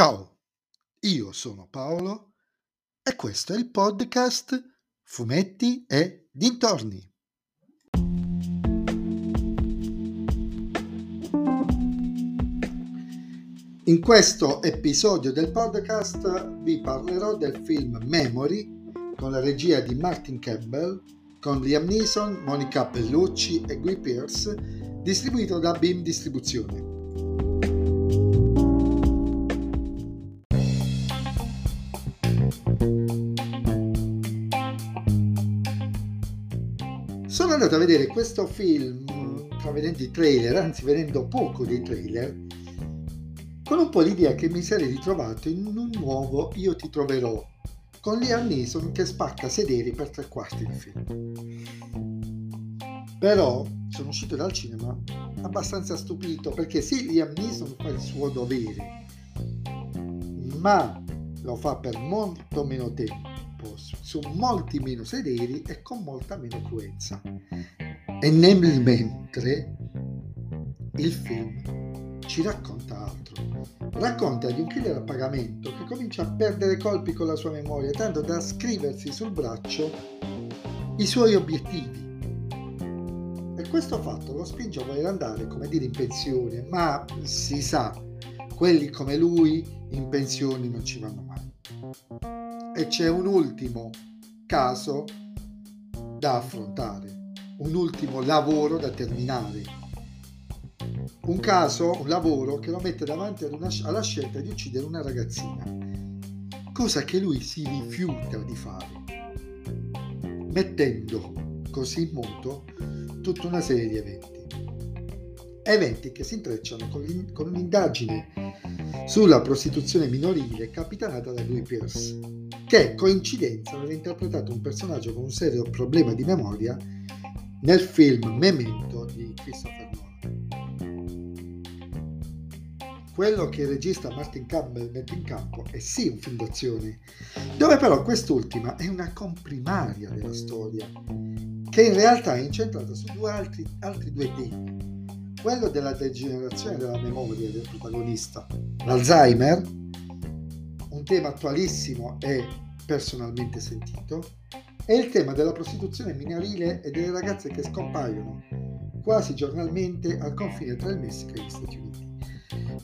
Ciao, io sono Paolo e questo è il podcast Fumetti e Dintorni. In questo episodio del podcast vi parlerò del film Memory con la regia di Martin Campbell, con Liam Neeson, Monica Bellucci e Guy Pearce, distribuito da Beam Distribuzione. Sono andato a vedere questo film, vedendo i trailer, anzi vedendo poco dei trailer, con un po' l'idea che mi sarei ritrovato in un nuovo Io ti troverò, con Liam Neeson che spacca sederi per tre quarti del film. Però sono uscito dal cinema abbastanza stupito perché sì, Liam Neeson fa il suo dovere, ma lo fa per molto meno tempo su molti meno sederi e con molta meno cruenza. E nel mentre il film ci racconta altro. Racconta di un killer a pagamento che comincia a perdere colpi con la sua memoria, tanto da scriversi sul braccio i suoi obiettivi. E questo fatto lo spinge a voler andare, come dire, in pensione, ma si sa, quelli come lui in pensioni non ci vanno mai e c'è un ultimo caso da affrontare, un ultimo lavoro da terminare. Un caso, un lavoro che lo mette davanti una, alla scelta di uccidere una ragazzina, cosa che lui si rifiuta di fare, mettendo così in moto tutta una serie di eventi. Eventi che si intrecciano con, con un'indagine sulla prostituzione minorile capitanata da Louis Pierce che coincidenza aveva interpretato un personaggio con un serio problema di memoria nel film Memento di Christopher Nolan. Quello che il regista Martin Campbell mette in campo è sì un film d'azione, dove però quest'ultima è una comprimaria della storia, che in realtà è incentrata su due altri, altri due temi. Quello della degenerazione della memoria del protagonista, l'Alzheimer, un tema attualissimo e personalmente sentito, è il tema della prostituzione minorile e delle ragazze che scompaiono quasi giornalmente al confine tra il Messico e gli Stati Uniti,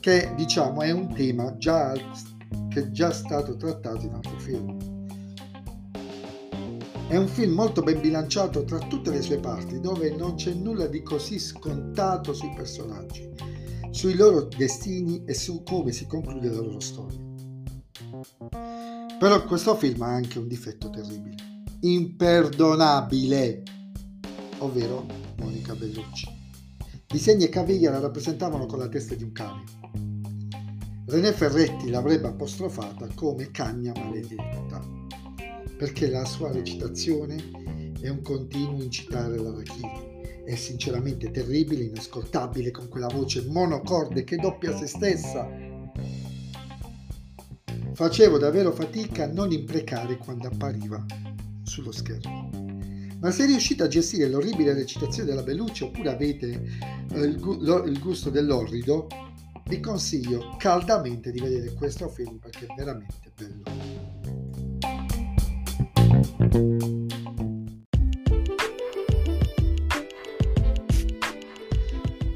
che diciamo è un tema già, che è già stato trattato in altri film. È un film molto ben bilanciato tra tutte le sue parti, dove non c'è nulla di così scontato sui personaggi, sui loro destini e su come si conclude la loro storia. Però questo film ha anche un difetto terribile, imperdonabile, ovvero Monica Bellucci. Disegni e caviglia la rappresentavano con la testa di un cane. René Ferretti l'avrebbe apostrofata come cagna maledetta, perché la sua recitazione è un continuo incitare l'arachide. È sinceramente terribile, inascoltabile, con quella voce monocorde che doppia se stessa Facevo davvero fatica a non imprecare quando appariva sullo schermo. Ma se riuscite a gestire l'orribile recitazione della Bellucci oppure avete eh, il gusto dell'orrido, vi consiglio caldamente di vedere questo film perché è veramente bello.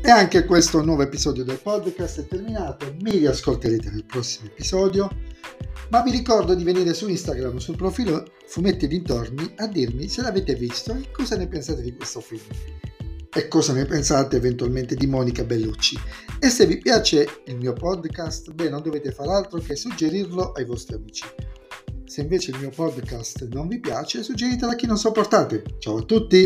E anche questo nuovo episodio del podcast è terminato. Mi riascolterete nel prossimo episodio ma vi ricordo di venire su Instagram sul profilo Fumetti Dintorni a dirmi se l'avete visto e cosa ne pensate di questo film e cosa ne pensate eventualmente di Monica Bellucci. E se vi piace il mio podcast, beh, non dovete fare altro che suggerirlo ai vostri amici. Se invece il mio podcast non vi piace, suggeritelo a chi non sopportate. Ciao a tutti!